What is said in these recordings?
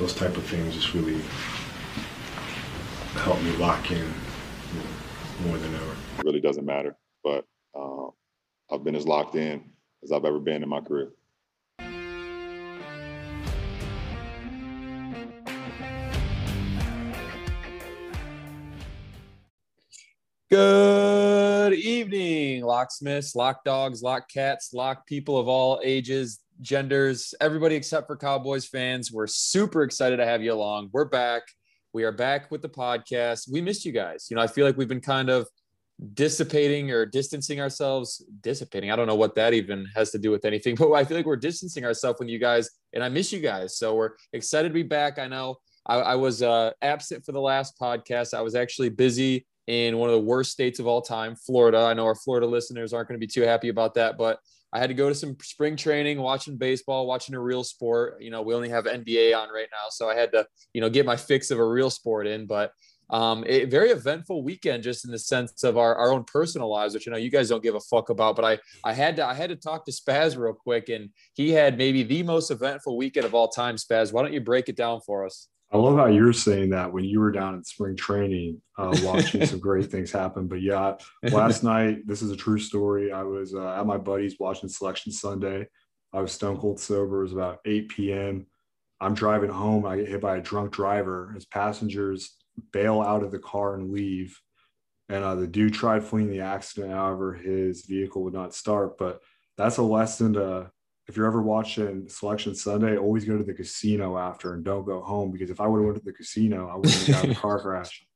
those type of things just really help me lock in you know, more than ever. It really doesn't matter, but uh, I've been as locked in as I've ever been in my career. Good evening, locksmiths, lock dogs, lock cats, lock people of all ages, genders, everybody except for Cowboys fans. We're super excited to have you along. We're back. We are back with the podcast. We missed you guys. You know, I feel like we've been kind of dissipating or distancing ourselves. Dissipating. I don't know what that even has to do with anything, but I feel like we're distancing ourselves from you guys, and I miss you guys. So we're excited to be back. I know I, I was uh, absent for the last podcast. I was actually busy in one of the worst states of all time, Florida. I know our Florida listeners aren't going to be too happy about that, but I had to go to some spring training, watching baseball, watching a real sport. You know, we only have NBA on right now, so I had to, you know, get my fix of a real sport in. But um, a very eventful weekend, just in the sense of our, our own personal lives, which you know you guys don't give a fuck about. But I I had to I had to talk to Spaz real quick, and he had maybe the most eventful weekend of all time. Spaz, why don't you break it down for us? I love how you're saying that when you were down in spring training, uh, watching some great things happen. But yeah, last night, this is a true story. I was uh, at my buddy's watching Selection Sunday. I was stone cold sober. It was about 8 p.m. I'm driving home. I get hit by a drunk driver. His passengers bail out of the car and leave. And uh, the dude tried fleeing the accident. However, his vehicle would not start. But that's a lesson to if you're ever watching Selection Sunday, always go to the casino after and don't go home because if I would have went to the casino, I wouldn't have gotten a car crash.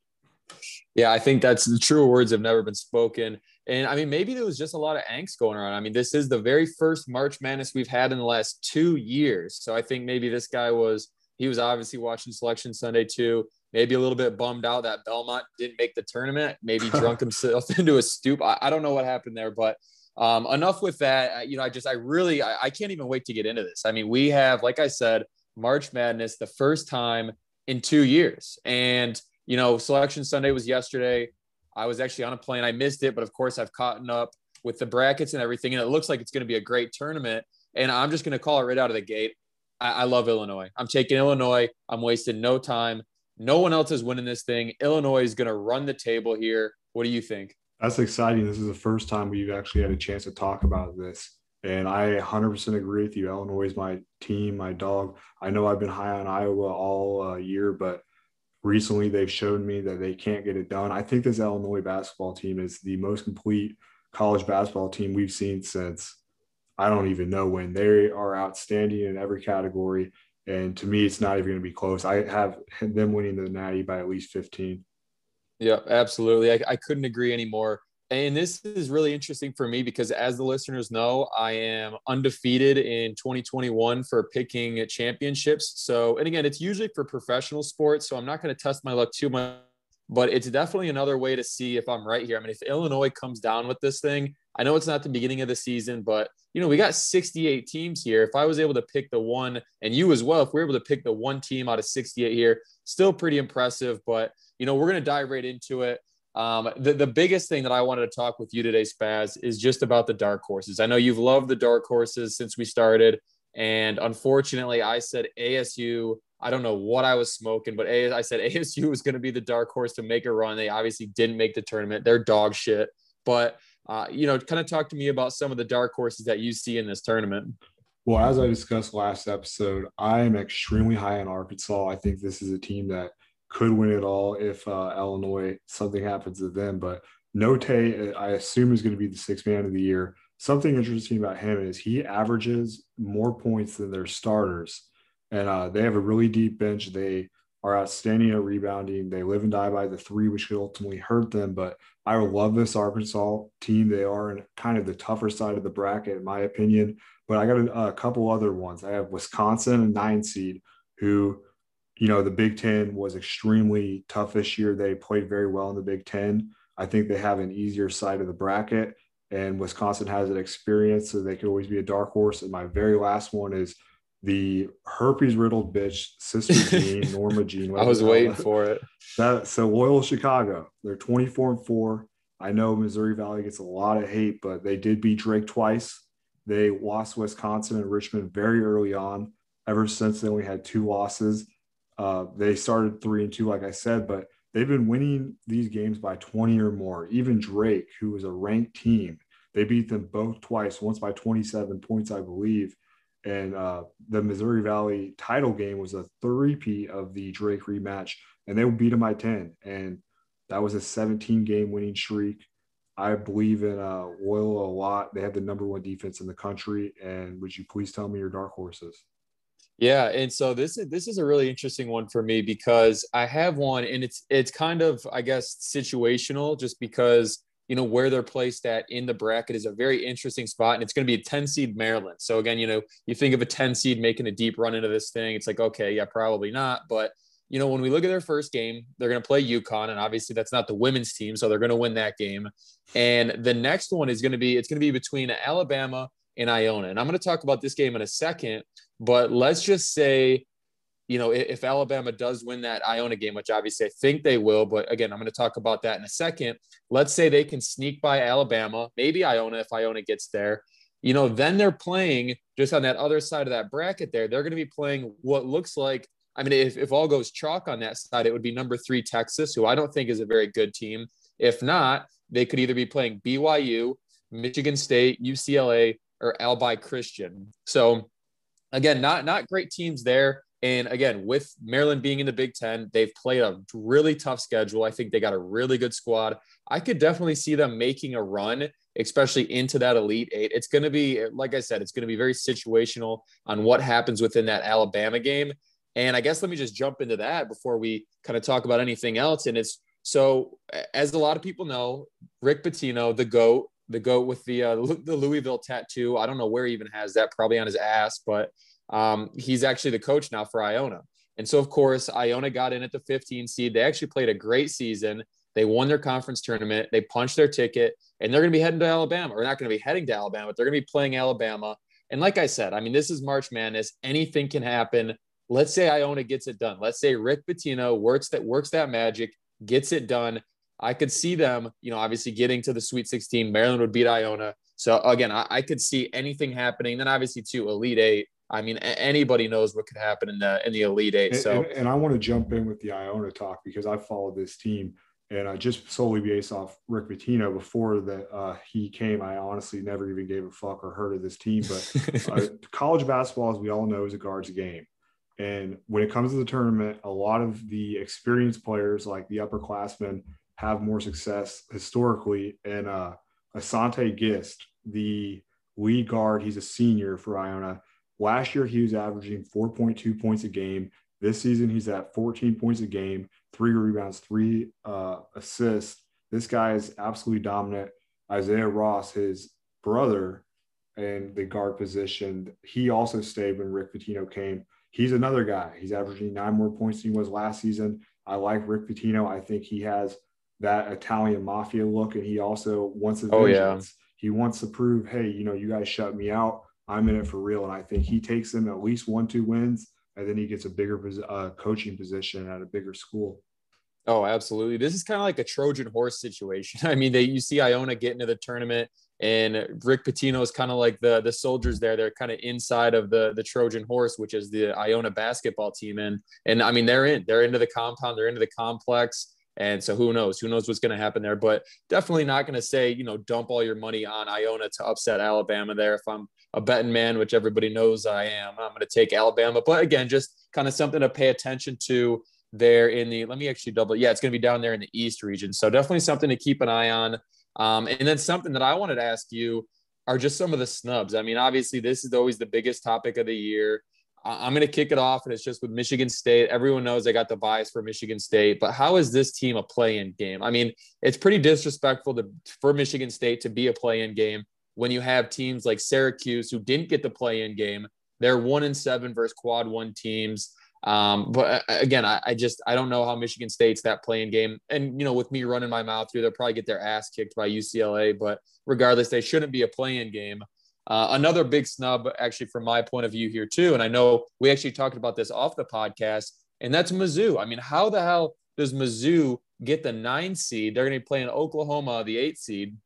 Yeah, I think that's the true words have never been spoken. And I mean, maybe there was just a lot of angst going around. I mean, this is the very first March Madness we've had in the last two years. So I think maybe this guy was, he was obviously watching Selection Sunday too. Maybe a little bit bummed out that Belmont didn't make the tournament. Maybe drunk himself into a stoop. I, I don't know what happened there, but um, enough with that. You know, I just, I really, I, I can't even wait to get into this. I mean, we have, like I said, March Madness the first time in two years. And, you know, Selection Sunday was yesterday. I was actually on a plane. I missed it, but of course, I've caught up with the brackets and everything. And it looks like it's going to be a great tournament. And I'm just going to call it right out of the gate. I, I love Illinois. I'm taking Illinois. I'm wasting no time. No one else is winning this thing. Illinois is going to run the table here. What do you think? That's exciting. This is the first time we've actually had a chance to talk about this. And I 100% agree with you. Illinois is my team, my dog. I know I've been high on Iowa all uh, year, but recently they've shown me that they can't get it done. I think this Illinois basketball team is the most complete college basketball team we've seen since I don't even know when. They are outstanding in every category. And to me, it's not even going to be close. I have them winning the Natty by at least 15. Yeah, absolutely. I, I couldn't agree anymore. And this is really interesting for me because, as the listeners know, I am undefeated in 2021 for picking championships. So, and again, it's usually for professional sports. So, I'm not going to test my luck too much, but it's definitely another way to see if I'm right here. I mean, if Illinois comes down with this thing, I know it's not the beginning of the season, but you know, we got 68 teams here. If I was able to pick the one, and you as well, if we we're able to pick the one team out of 68 here, still pretty impressive. But you know, we're going to dive right into it. Um, the, the biggest thing that I wanted to talk with you today, Spaz, is just about the dark horses. I know you've loved the dark horses since we started. And unfortunately, I said ASU. I don't know what I was smoking, but I said ASU was going to be the dark horse to make a run. They obviously didn't make the tournament. They're dog shit. But, uh, you know, kind of talk to me about some of the dark horses that you see in this tournament. Well, as I discussed last episode, I am extremely high on Arkansas. I think this is a team that – could win it all if uh, Illinois something happens to them. But Notae, I assume, is going to be the sixth man of the year. Something interesting about him is he averages more points than their starters, and uh, they have a really deep bench. They are outstanding at rebounding. They live and die by the three, which could ultimately hurt them. But I love this Arkansas team. They are in kind of the tougher side of the bracket, in my opinion. But I got a, a couple other ones. I have Wisconsin, a nine seed, who you know, the Big Ten was extremely tough this year. They played very well in the Big Ten. I think they have an easier side of the bracket, and Wisconsin has an experience, so they could always be a dark horse. And my very last one is the herpes riddled bitch, Sister Jean, Norma Jean. I was waiting for it. That so loyal Chicago. They're 24 and 4. I know Missouri Valley gets a lot of hate, but they did beat Drake twice. They lost Wisconsin and Richmond very early on. Ever since then, we had two losses Uh, they started three and two, like I said, but they've been winning these games by 20 or more. Even Drake, who was a ranked team, they beat them both twice, once by 27 points, I believe. And uh, the Missouri Valley title game was a three-peat of the Drake rematch, and they beat them by 10. And that was a 17 game winning streak. I believe in uh, Loyola a lot. They have the number one defense in the country. And would you please tell me your dark horses? Yeah, and so this is this is a really interesting one for me because I have one, and it's it's kind of I guess situational, just because you know where they're placed at in the bracket is a very interesting spot, and it's going to be a ten seed Maryland. So again, you know, you think of a ten seed making a deep run into this thing, it's like okay, yeah, probably not, but you know, when we look at their first game, they're going to play UConn, and obviously that's not the women's team, so they're going to win that game. And the next one is going to be it's going to be between Alabama and Iona, and I'm going to talk about this game in a second. But let's just say, you know, if Alabama does win that Iona game, which obviously I think they will, but again, I'm going to talk about that in a second. Let's say they can sneak by Alabama, maybe Iona if Iona gets there. You know, then they're playing just on that other side of that bracket there. They're going to be playing what looks like I mean, if, if all goes chalk on that side, it would be number three Texas, who I don't think is a very good team. If not, they could either be playing BYU, Michigan State, UCLA, or Albi Christian. So again, not not great teams there. And again, with Maryland being in the Big Ten, they've played a really tough schedule. I think they got a really good squad. I could definitely see them making a run, especially into that Elite Eight. It's going to be, like I said, it's going to be very situational on what happens within that Alabama game. And I guess let me just jump into that before we kind of talk about anything else. And it's so, as a lot of people know, Rick Pitino, the GOAT, the GOAT with the uh, the Louisville tattoo. I don't know where he even has that, probably on his ass, but um, he's actually the coach now for Iona. And so, of course, Iona got in at the 15 seed. They actually played a great season. They won their conference tournament. They punched their ticket, and they're going to be heading to Alabama, or not going to be heading to Alabama, but they're going to be playing Alabama. And like I said, I mean, this is March Madness. Anything can happen. Let's say Iona gets it done. Let's say Rick Pitino works that works that magic, gets it done. I could see them, you know, obviously getting to the Sweet 16. Maryland would beat Iona. So again, I, I could see anything happening. Then obviously to Elite Eight. I mean, anybody knows what could happen in the in the Elite Eight. So, and, and I want to jump in with the Iona talk because I followed this team and uh, just solely based off Rick Pitino before that uh, he came, I honestly never even gave a fuck or heard of this team. But uh, college basketball, as we all know, is a guards game. And when it comes to the tournament, a lot of the experienced players, like the upperclassmen, have more success historically. And uh, Asante Gist, the lead guard, he's a senior for Iona. Last year, he was averaging 4.2 points a game. This season, he's at 14 points a game, three rebounds, three uh, assists. This guy is absolutely dominant. Isaiah Ross, his brother, in the guard position, he also stayed when Rick Pitino came he's another guy. He's averaging nine more points than he was last season. I like Rick Pitino. I think he has that Italian mafia look, and he also wants a oh, yeah. He wants to prove, hey, you know, you guys shut me out. I'm in it for real. And I think he takes them at least one, two wins, and then he gets a bigger uh, coaching position at a bigger school. Oh, absolutely. This is kind of like a Trojan horse situation. I mean, they you see Iona get into the tournament and Rick Pitino is kind of like the the soldiers there. They're kind of inside of the the Trojan horse, which is the Iona basketball team. And and I mean, they're in. They're into the compound. They're into the complex. And so who knows? Who knows what's going to happen there? But definitely not going to say you know dump all your money on Iona to upset Alabama there. If I'm a betting man, which everybody knows I am, I'm going to take Alabama. But again, just kind of something to pay attention to there in the. Let me actually double. Yeah, it's going to be down there in the East region. So definitely something to keep an eye on. Um, and then something that I wanted to ask you are just some of the snubs. I mean, obviously, this is always the biggest topic of the year. I'm going to kick it off, and it's just with Michigan State. Everyone knows I got the bias for Michigan State, but how is this team a play-in game? I mean, it's pretty disrespectful to, for Michigan State to be a play-in game when you have teams like Syracuse who didn't get the play-in game. They're one and seven versus quad one teams. Um, but uh, again, I, I, just I don't know how Michigan State's that play-in game. And you know, with me running my mouth through, they'll probably get their ass kicked by UCLA. But regardless, they shouldn't be a play-in game. Uh, another big snub, actually, from my point of view here too. And I know we actually talked about this off the podcast, and that's Mizzou. I mean, how the hell does Mizzou get the nine seed? They're going to be playing Oklahoma, the eight seed,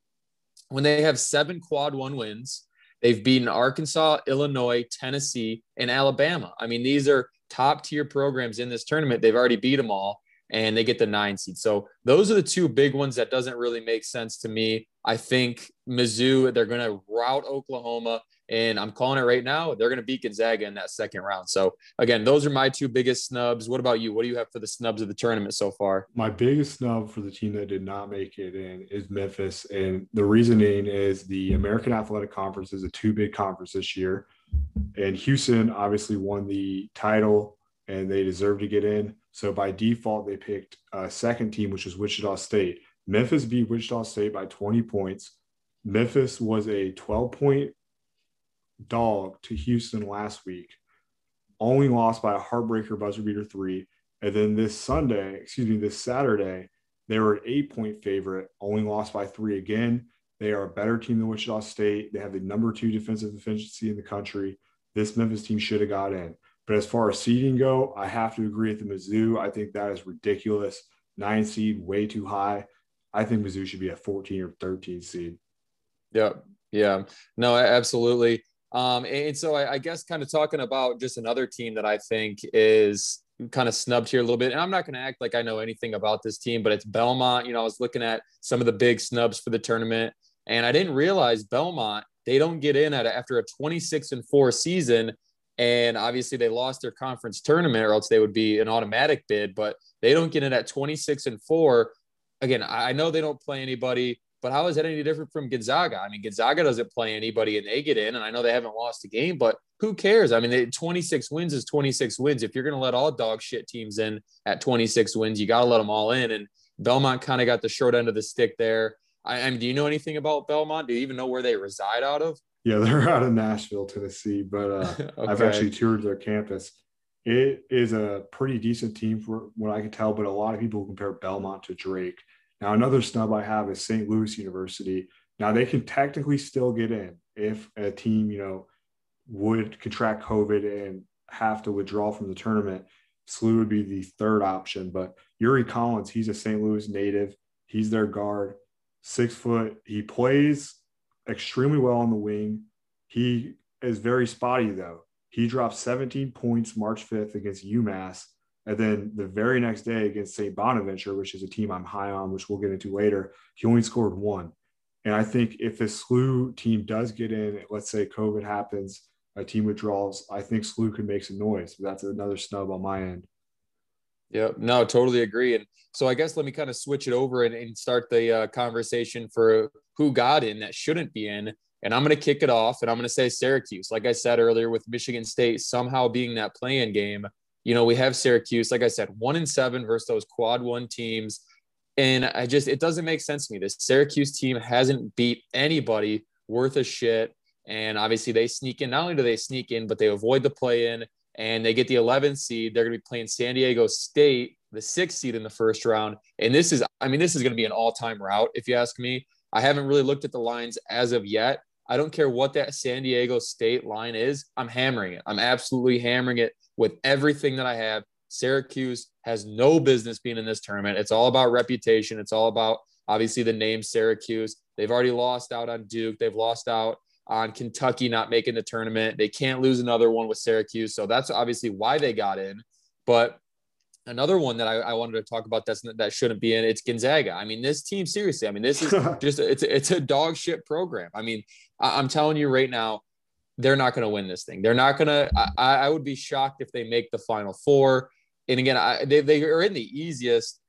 when they have seven quad one wins. They've beaten Arkansas, Illinois, Tennessee, and Alabama. I mean, these are top tier programs in this tournament. They've already beat them all and they get the nine seed. So those are the two big ones that doesn't really make sense to me. I think Mizzou, they're going to rout Oklahoma, and I'm calling it right now. They're going to beat Gonzaga in that second round. So again, those are my two biggest snubs. What about you? What do you have for the snubs of the tournament so far? My biggest snub for the team that did not make it in is Memphis, and the reasoning is the American Athletic Conference is a two big conference this year, and Houston obviously won the title and they deserve to get in. So by default, they picked a second team, which is Wichita State. Memphis beat Wichita State by 20 points. Memphis was a 12 point dog to Houston last week, only lost by a heartbreaker buzzer beater three. And then this Sunday, excuse me, this Saturday, they were an eight point favorite, only lost by three again. They are a better team than Wichita State. They have the number two defensive efficiency in the country. This Memphis team should have got in. But as far as seeding go, I have to agree with the Mizzou. I think that is ridiculous. Nine seed, way too high. I think Mizzou should be a 14 or 13 seed. Yeah. Yeah. No, absolutely. Um, and so I, I guess kind of talking about just another team that I think is kind of snubbed here a little bit. And I'm not going to act like I know anything about this team, but it's Belmont. You know, I was looking at some of the big snubs for the tournament, and I didn't realize Belmont, they don't get in at after a 26 and 4 season and obviously, they lost their conference tournament, or else they would be an automatic bid. But they don't get in at 26 and four. Again, I know they don't play anybody, but how is that any different from Gonzaga? I mean, Gonzaga doesn't play anybody and they get in, and I know they haven't lost a game, but who cares? I mean, they, 26 wins is 26 wins. If you're going to let all dog shit teams in at 26 wins, you got to let them all in. And Belmont kind of got the short end of the stick there. I, I mean, do you know anything about Belmont? Do you even know where they reside out of? Yeah, they're out of Nashville, Tennessee, but uh, okay. I've actually toured their campus. It is a pretty decent team for what I can tell, but a lot of people compare Belmont to Drake. Now, another snub I have is St. Louis University. Now, they can technically still get in if a team, you know, would contract COVID and have to withdraw from the tournament. SLU would be the third option, but Yuri Collins, he's a St. Louis native. He's their guard, six foot. He plays extremely well on the wing. He is very spotty though. He dropped 17 points March 5th against UMass. And then the very next day against St. Bonaventure, which is a team I'm high on, which we'll get into later, he only scored one. And I think if this SLU team does get in, let's say COVID happens, a team withdraws, I think SLU could make some noise. But That's another snub on my end. Yeah, no, totally agree. And so I guess let me kind of switch it over and, and start the uh, conversation for who got in that shouldn't be in. And I'm going to kick it off and I'm going to say Syracuse. Like I said earlier, with Michigan State somehow being that playing game, you know, we have Syracuse, like I said, one in seven versus those quad one teams. And I just, it doesn't make sense to me. This Syracuse team hasn't beat anybody worth a shit. And obviously they sneak in. Not only do they sneak in, but they avoid the play in and they get the 11th seed. They're going to be playing San Diego State, the sixth seed in the first round. And this is, I mean, this is going to be an all time rout, if you ask me. I haven't really looked at the lines as of yet. I don't care what that San Diego State line is. I'm hammering it. I'm absolutely hammering it with everything that I have. Syracuse has no business being in this tournament. It's all about reputation. It's all about obviously the name Syracuse. They've already lost out on Duke. They've lost out on Kentucky not making the tournament. They can't lose another one with Syracuse. So that's obviously why they got in. But another one that I, I, wanted to talk about that's that shouldn't be in it's Gonzaga. I mean, this team seriously. I mean, this is just it's it's a dog shit program. I mean, I, am telling you right now, they're not going to win this thing. They're not going to. I, I would be shocked if they make the final four. And again, I, they they are in the easiest.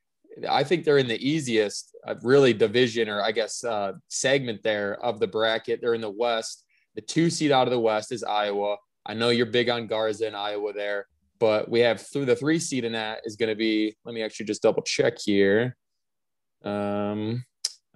I think they're in the easiest uh, really division or I guess uh, segment there of the bracket. They're in the West. The two seed out of the West is Iowa. I know you're big on Garza and Iowa there. But we have through the three seed in that is going to be, let me actually just double check here. Um,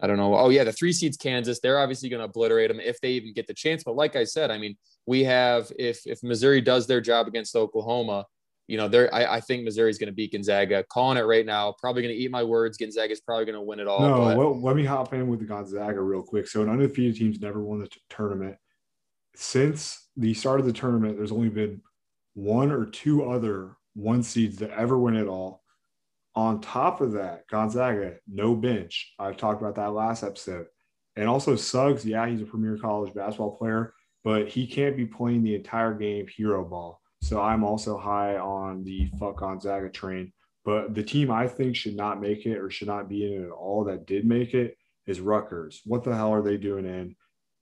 I don't know. Oh, yeah, the three seeds Kansas. They're obviously going to obliterate them if they even get the chance. But like I said, I mean, we have if if Missouri does their job against Oklahoma, you know, there I, I think Missouri's going to beat Gonzaga. Calling it right now. Probably going to eat my words. Gonzaga's probably going to win it all. No, but... well, let me hop in with the Gonzaga real quick. So an undefeated team's never won the t- tournament since the start of the tournament. There's only been one or two other one seeds that ever win it all. On top of that, Gonzaga, no bench. I've talked about that last episode. And also Suggs, yeah, he's a premier college basketball player, but he can't be playing the entire game hero ball. So I'm also high on the fuck Gonzaga train. But the team I think should not make it or should not be in it at all that did make it is Rutgers. What the hell are they doing in?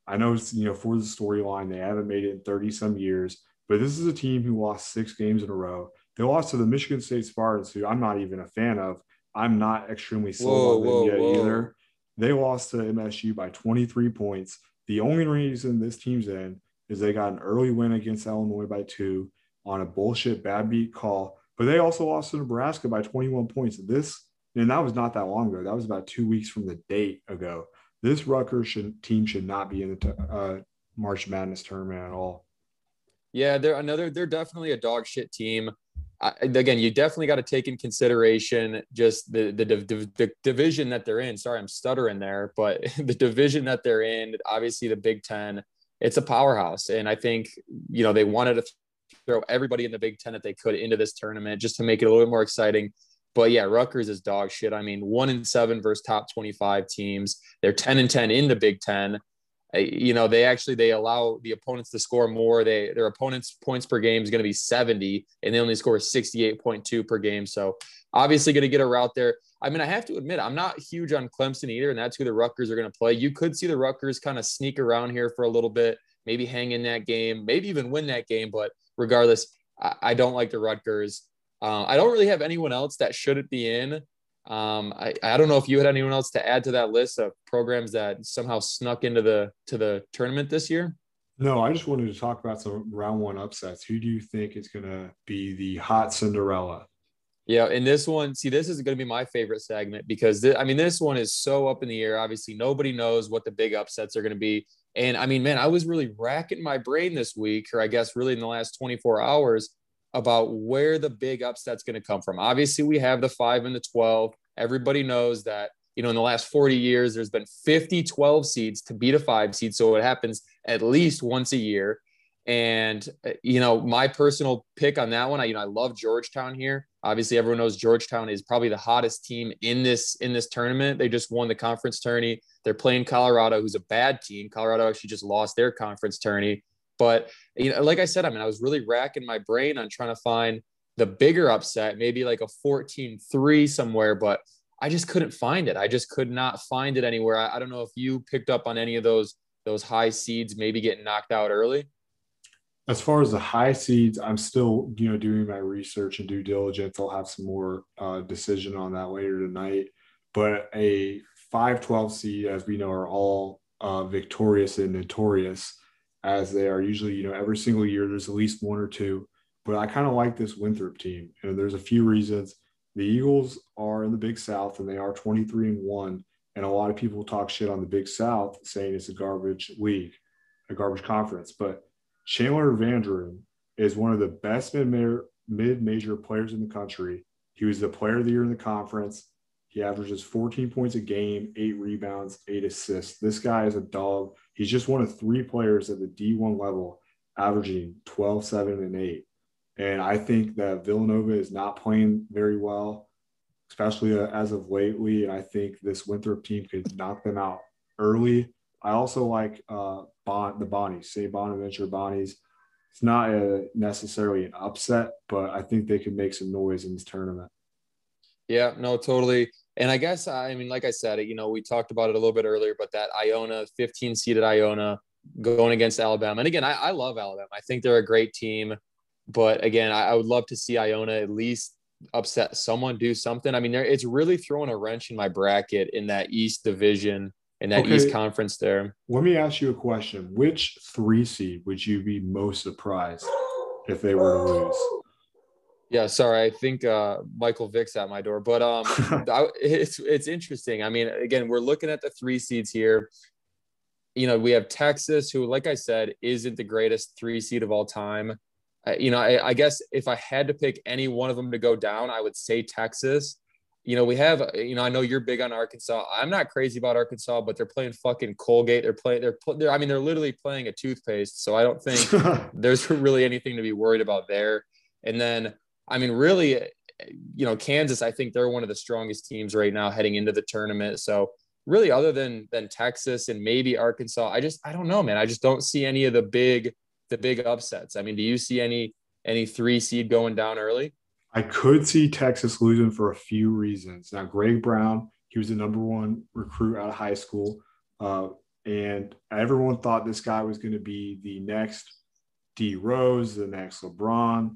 I know, it's, you know, for the storyline, they haven't made it in 30 some years, but this is a team who lost six games in a row. They lost to the Michigan State Spartans, who I'm not even a fan of. I'm not extremely sold on them yet whoa. either. They lost to MSU by 23 points. The only reason this team's in is they got an early win against Illinois by two on a bullshit bad beat call, but they also lost to Nebraska by 21 points. This, and that was not that long ago. That was about two weeks from the date ago. This Rutgers should, team should not be in the uh, March Madness tournament at all. Yeah, they're another. They're definitely a dog shit team. I, again, you definitely got to take in consideration just the, the, the the division that they're in. Sorry, I'm stuttering there, but the division that they're in, obviously the Big Ten, it's a powerhouse, and I think you know they wanted to throw everybody in the Big Ten that they could into this tournament just to make it a little bit more exciting. But yeah, Rutgers is dog shit. I mean, one in seven versus top 25 teams. They're 10 and 10 in the Big Ten uh, you know they actually they allow the opponents to score more they their opponents points per game is going to be 70 and they only score 68.2 per game so obviously going to get a rout there i mean i have to admit i'm not huge on clemson either and that's who the Rutgers are going to play you could see the Rutgers kind of sneak around here for a little bit maybe hang in that game maybe even win that game but regardless i, I don't like the Rutgers uh, i don't really have anyone else that shouldn't be in um, I, I don't know if you had anyone else to add to that list of programs that somehow snuck into the to the tournament this year. No, I just wanted to talk about some round one upsets. Who do you think is going to be the hot Cinderella? Yeah, and this one, see, this is going to be my favorite segment because th- I mean, this one is so up in the air. Obviously, nobody knows what the big upsets are going to be. And I mean, man, I was really racking my brain this week, or I guess really in the last 24 hours, about where the big upset's going to come from. Obviously, we have the five and the 12. Everybody knows that, you know, in the last 40 years, there's been 50 12 seeds to beat a five seed. So it happens at least once a year. And, uh, you know, my personal pick on that one, I, you know, I love Georgetown here. Obviously, everyone knows Georgetown is probably the hottest team in this in this tournament. They just won the conference tourney. They're playing Colorado, who's a bad team. Colorado actually just lost their conference tourney. But you know, like I said, I mean, I was really racking my brain on trying to find the bigger upset, maybe like a 14-3 somewhere, but I just couldn't find it. I just could not find it anywhere. I, I don't know if you picked up on any of those those high seeds maybe getting knocked out early. As far as the high seeds, I'm still, you know, doing my research and due diligence. I'll have some more uh, decision on that later tonight. But a 5-12 seed, as we know, are all uh, victorious and notorious as they are usually, you know, every single year there's at least one or two. But I kind of like this Winthrop team. And there's a few reasons. The Eagles are in the Big South and they are 23 and 1. And a lot of people talk shit on the Big South, saying it's a garbage league, a garbage conference. But Chandler Vaudrin is one of the best mid major players in the country. He was the player of the year in the conference. He averages 14 points a game, eight rebounds, eight assists. This guy is a dog. He's just one of three players at the D1 level, averaging 12, 7, and 8. And I think that Villanova is not playing very well, especially uh, as of lately. And I think this Winthrop team could knock them out early. I also like uh, bon- the Bonnies, St. Bonaventure Bonnies. It's not a, necessarily an upset, but I think they could make some noise in this tournament. Yeah, no, totally. And I guess I mean, like I said, you know, we talked about it a little bit earlier, but that Iona, 15 seeded Iona, going against Alabama. And again, I, I love Alabama. I think they're a great team, but again, I, I would love to see Iona at least upset someone, do something. I mean, it's really throwing a wrench in my bracket in that East Division in that okay. East Conference there. Let me ask you a question: Which three seed would you be most surprised if they were to lose? Yeah, sorry. I think uh, Michael Vick's at my door, but um, it's it's interesting. I mean, again, we're looking at the three seeds here. You know, we have Texas, who, like I said, isn't the greatest three seed of all time. Uh, you know, I, I, guess if I had to pick any one of them to go down, I would say Texas. You know, we have. Uh, you know, I know you're big on Arkansas. I'm not crazy about Arkansas, but they're playing fucking Colgate. They're playing. They're, they're. I mean, they're literally playing a toothpaste. So I don't think there's really anything to be worried about there. And then I mean, really, uh, you know, Kansas, I think they're one of the strongest teams right now heading into the tournament. So really other than than Texas and maybe Arkansas, I just I don't know, man. I just don't see any of the big the big upsets. I mean, do you see any any three seed going down early? I could see Texas losing for a few reasons. Now, Greg Brown, he was the number one recruit out of high school. Uh, and everyone thought this guy was going to be the next D Rose, the next LeBron.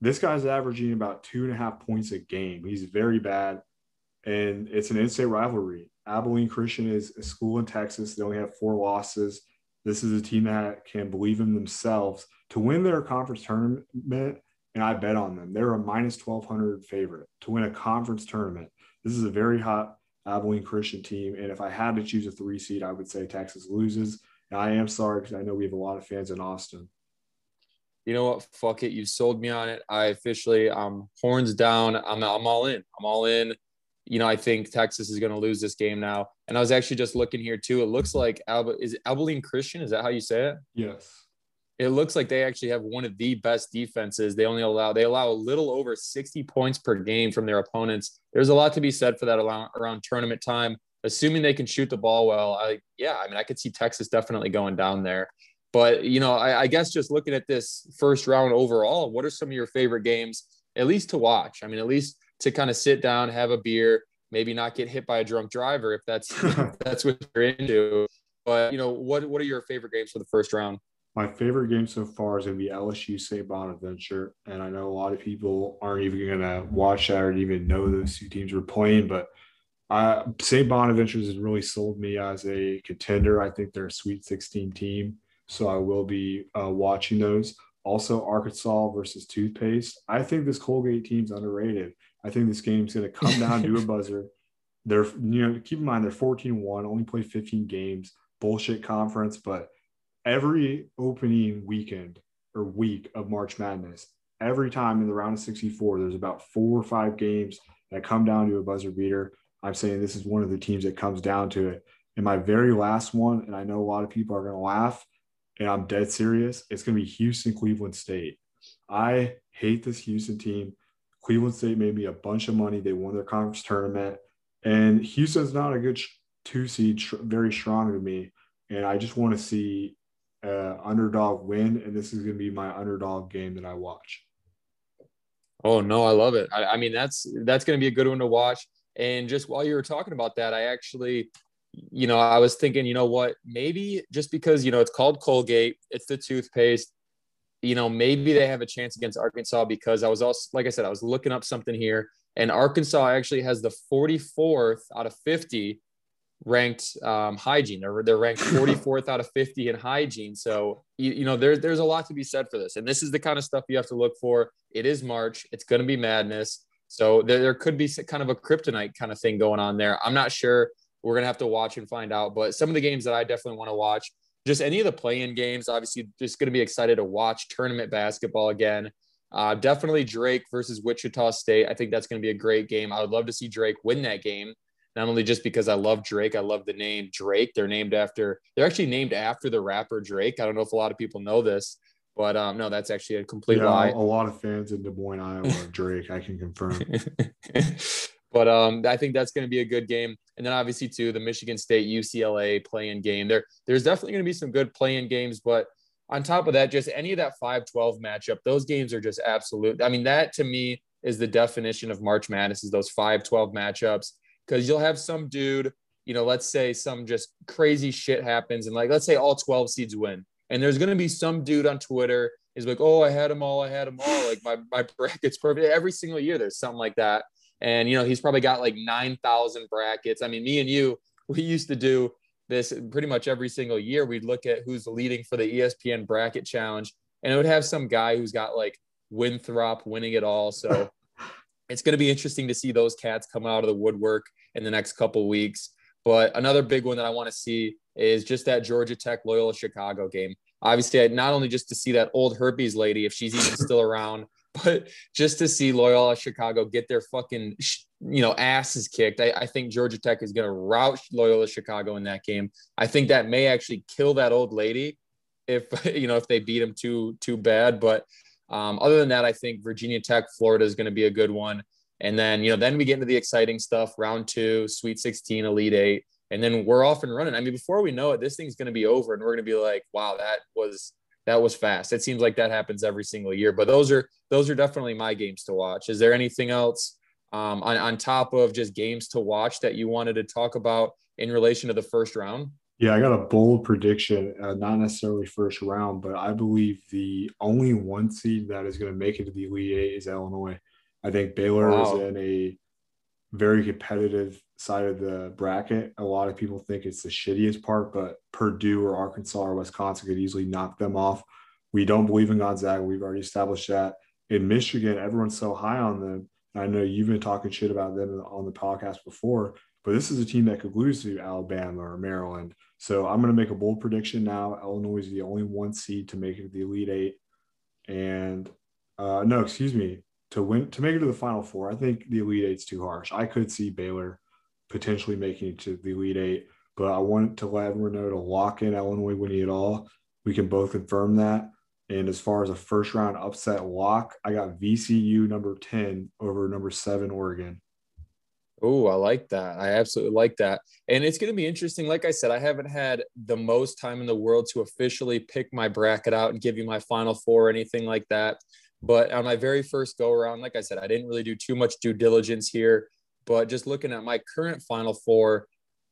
This guy's averaging about two and a half points a game. He's very bad. And it's an in-state rivalry. Abilene Christian is a school in Texas. They only have four losses. This is a team that can believe in themselves to win their conference tournament. And I bet on them. They're a minus 1200 favorite to win a conference tournament. This is a very hot Abilene Christian team. And if I had to choose a three seed, I would say Texas loses. And I am sorry because I know we have a lot of fans in Austin. You know what? Fuck it. You sold me on it. I officially, um, horns down. I'm, I'm all in. I'm all in. You know, I think Texas is going to lose this game now. And I was actually just looking here too. It looks like Alba is Abilene Christian. Is that how you say it? Yes. It looks like they actually have one of the best defenses. They only allow they allow a little over 60 points per game from their opponents. There's a lot to be said for that around, around tournament time. Assuming they can shoot the ball well, I yeah, I mean I could see Texas definitely going down there. But you know, I, I guess just looking at this first round overall, what are some of your favorite games, at least to watch? I mean, at least to kind of sit down, have a beer, maybe not get hit by a drunk driver if that's if that's what you're into. But you know, what what are your favorite games for the first round? My favorite game so far is going to be LSU St. Bonaventure. And I know a lot of people aren't even going to watch that or even know those two teams were playing. But uh, St. Bonaventure has really sold me as a contender. I think they're a Sweet 16 team. So I will be uh, watching those. Also, Arkansas versus Toothpaste. I think this Colgate team's underrated. I think this game's going to come down to a buzzer. They're, you know, keep in mind they're 14 1, only played 15 games, bullshit conference, but every opening weekend or week of March Madness, every time in the round of 64, there's about four or five games that come down to a buzzer beater. I'm saying this is one of the teams that comes down to it. And my very last one, and I know a lot of people are going to laugh, and I'm dead serious, it's going to be Houston Cleveland State. I hate this Houston team. Cleveland State made me a bunch of money. They won their conference tournament. And Houston's not a good two seed, very strong to me. And I just want to see uh, underdog win, and this is going to be my underdog game that I watch. Oh no, I love it. I, I mean, that's that's going to be a good one to watch. And just while you were talking about that, I actually, you know, I was thinking, you know what, maybe just because you know it's called Colgate, it's the toothpaste. You know, maybe they have a chance against Arkansas because I was also, like I said, I was looking up something here, and Arkansas actually has the 44th out of 50 ranked um, hygiene. They're, they're ranked 44th out of 50 in hygiene. So, you, you know, there, there's a lot to be said for this. And this is the kind of stuff you have to look for. It is March. It's going to be madness. So there, there could be kind of a kryptonite kind of thing going on there. I'm not sure. We're going to have to watch and find out. But some of the games that I definitely want to watch, just any of the play-in games, obviously just going to be excited to watch tournament basketball again. Uh, definitely Drake versus Wichita State. I think that's going to be a great game. I would love to see Drake win that game not only just because I love Drake, I love the name Drake. They're named after, they're actually named after the rapper Drake. I don't know if a lot of people know this, but um, no, that's actually a complete yeah, lie. A lot of fans in Des Moines, Iowa, Drake, I can confirm. but um, I think that's going to be a good game. And then obviously too, the Michigan State UCLA play-in game. There, there's definitely going to be some good play-in games, but on top of that, just any of that 5-12 matchup, those games are just absolute. I mean, that to me is the definition of March Madness is those 5-12 matchups because you'll have some dude, you know, let's say some just crazy shit happens, and like let's say all 12 seeds win, and there's gonna be some dude on Twitter is like, oh, I had them all, I had them all, like my my bracket's perfect. Every single year there's something like that, and you know he's probably got like 9,000 brackets. I mean, me and you, we used to do this pretty much every single year. We'd look at who's leading for the ESPN bracket challenge, and it would have some guy who's got like Winthrop winning it all. So it's going to be interesting to see those cats come out of the woodwork in the next couple weeks. But another big one that I want to see is just that Georgia Tech Loyola Chicago game. Obviously, not only just to see that old herpes lady, if she's even still around, but just to see Loyola Chicago get their fucking you know asses kicked. I, I think Georgia Tech is going to rout Loyola Chicago in that game. I think that may actually kill that old lady if you know if they beat him too too bad. But um, other than that, I think Virginia Tech, Florida is going to be a good one. And then, you know, then we get into the exciting stuff round two, Sweet 16, Elite Eight. And then we're off and running. I mean, before we know it, this thing's going to be over and we're going to be like, wow, that was that was fast. It seems like that happens every single year, but those are those are definitely my games to watch. Is there anything else um, on, on top of just games to watch that you wanted to talk about in relation to the first round? Yeah, I got a bold prediction, uh, not necessarily first round, but I believe the only one seed that is going to make it to the Elite Eight is Illinois. I think Baylor wow. is in a very competitive side of the bracket. A lot of people think it's the shittiest part, but Purdue or Arkansas or Wisconsin could easily knock them off. We don't believe in Gonzaga. We've already established that. In Michigan, everyone's so high on them. I know you've been talking shit about them on the podcast before, but this is a team that could lose to Alabama or Maryland. So I'm going to make a bold prediction now. Illinois is the only one seed to make it to the Elite Eight. And uh, no, excuse me, to win to make it to the Final Four. I think the Elite Eight's too harsh. I could see Baylor potentially making it to the Elite Eight, but I want to let everyone know to lock in Illinois winning it all. We can both confirm that. And as far as a first round upset lock, I got VCU number 10 over number seven Oregon. Oh, I like that. I absolutely like that. And it's going to be interesting. Like I said, I haven't had the most time in the world to officially pick my bracket out and give you my final four or anything like that. But on my very first go around, like I said, I didn't really do too much due diligence here. But just looking at my current final four,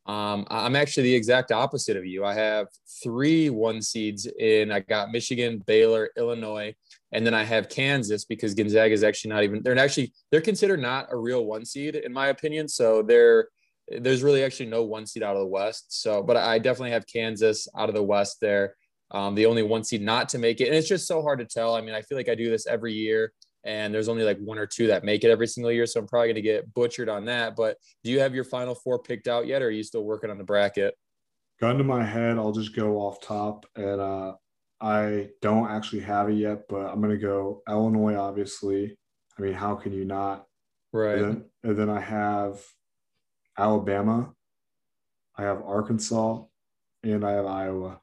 um, I'm actually the exact opposite of you. I have three one seeds in. I got Michigan, Baylor, Illinois, and then I have Kansas because Gonzaga is actually not even. They're actually they're considered not a real one seed in my opinion. So they're there's really actually no one seed out of the West. So, but I definitely have Kansas out of the West there um, the only one seed not to make it. And it's just so hard to tell. I mean, I feel like I do this every year and there's only like one or two that make it every single year. So I'm probably going to get butchered on that. But do you have your final four picked out yet? Or are you still working on the bracket? Gun to my head, I'll just go off top. And uh, I don't actually have it yet, but I'm going to go Illinois, obviously. I mean, how can you not? Right. And then, and then I have Alabama, I have Arkansas, and I have Iowa.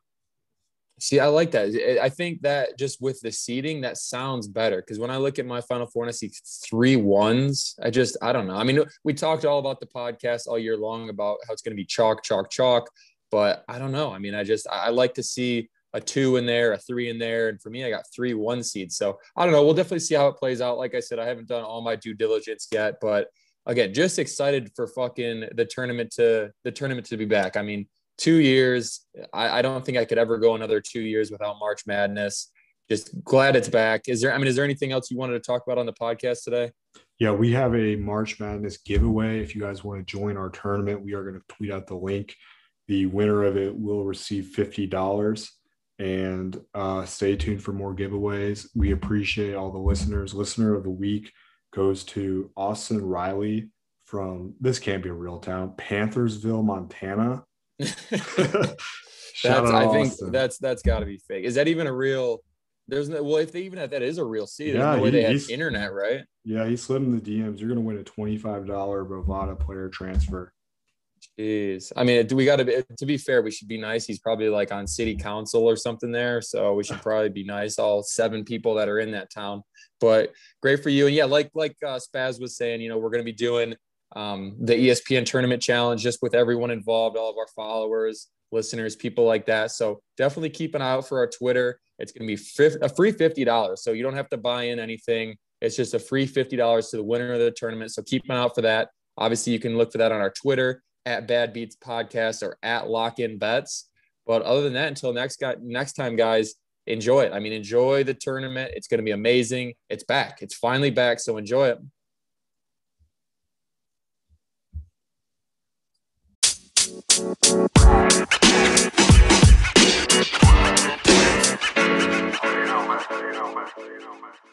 See, I like that. I think that just with the seating, that sounds better. Because when I look at my Final Four and I see three ones, I just, I don't know. I mean, we talked all about the podcast all year long about how it's going to be chalk, chalk, chalk. But I don't know. I mean, I just, I like to see a two in there, a three in there. And for me, I got three one seeds. So I don't know. We'll definitely see how it plays out. Like I said, I haven't done all my due diligence yet. But again, just excited for fucking the tournament to, the tournament to be back. I mean, two years. I, I, don't think I could ever go another two years without March Madness. Just glad it's back. Is there, I mean, is there anything else you wanted to talk about on the podcast today? Yeah, we have a March Madness giveaway. If you guys want to join our tournament, we are going to tweet out the link. The winner of it will receive $50. And uh, stay tuned for more giveaways. We appreciate all the listeners. Listener of the week goes to Austin Riley from this can't be a real town, Panthersville, Montana. that's I think Austin. that's that's got to be fake. Is that even a real? There's no well, if they even have that is a real seed. Yeah, no way he, they have internet, right? Yeah, he slid in the DMs. You're gonna win a twenty five dollar Bovada player transfer. Jeez, I mean, do we got to be? To be fair, we should be nice. He's probably like on city council or something there, so we should probably be nice. All seven people that are in that town, but great for you. And yeah, like like uh, Spaz was saying, you know, we're gonna be doing um, the ESPN tournament challenge just with everyone involved, all of our followers, listeners, people like that. So definitely keep an eye out for our Twitter. It's going to be a free $50. So you don't have to buy in anything. It's just a free $50 to the winner of the tournament. So keep an eye out for that. Obviously, you can look for that on our Twitter at Bad Beats Podcast or at Lock In Bets. But other than that, until next guy, next time, guys, enjoy it. I mean, enjoy the tournament. It's going to be amazing. It's back. It's finally back. So enjoy it. you know, man. You know, man.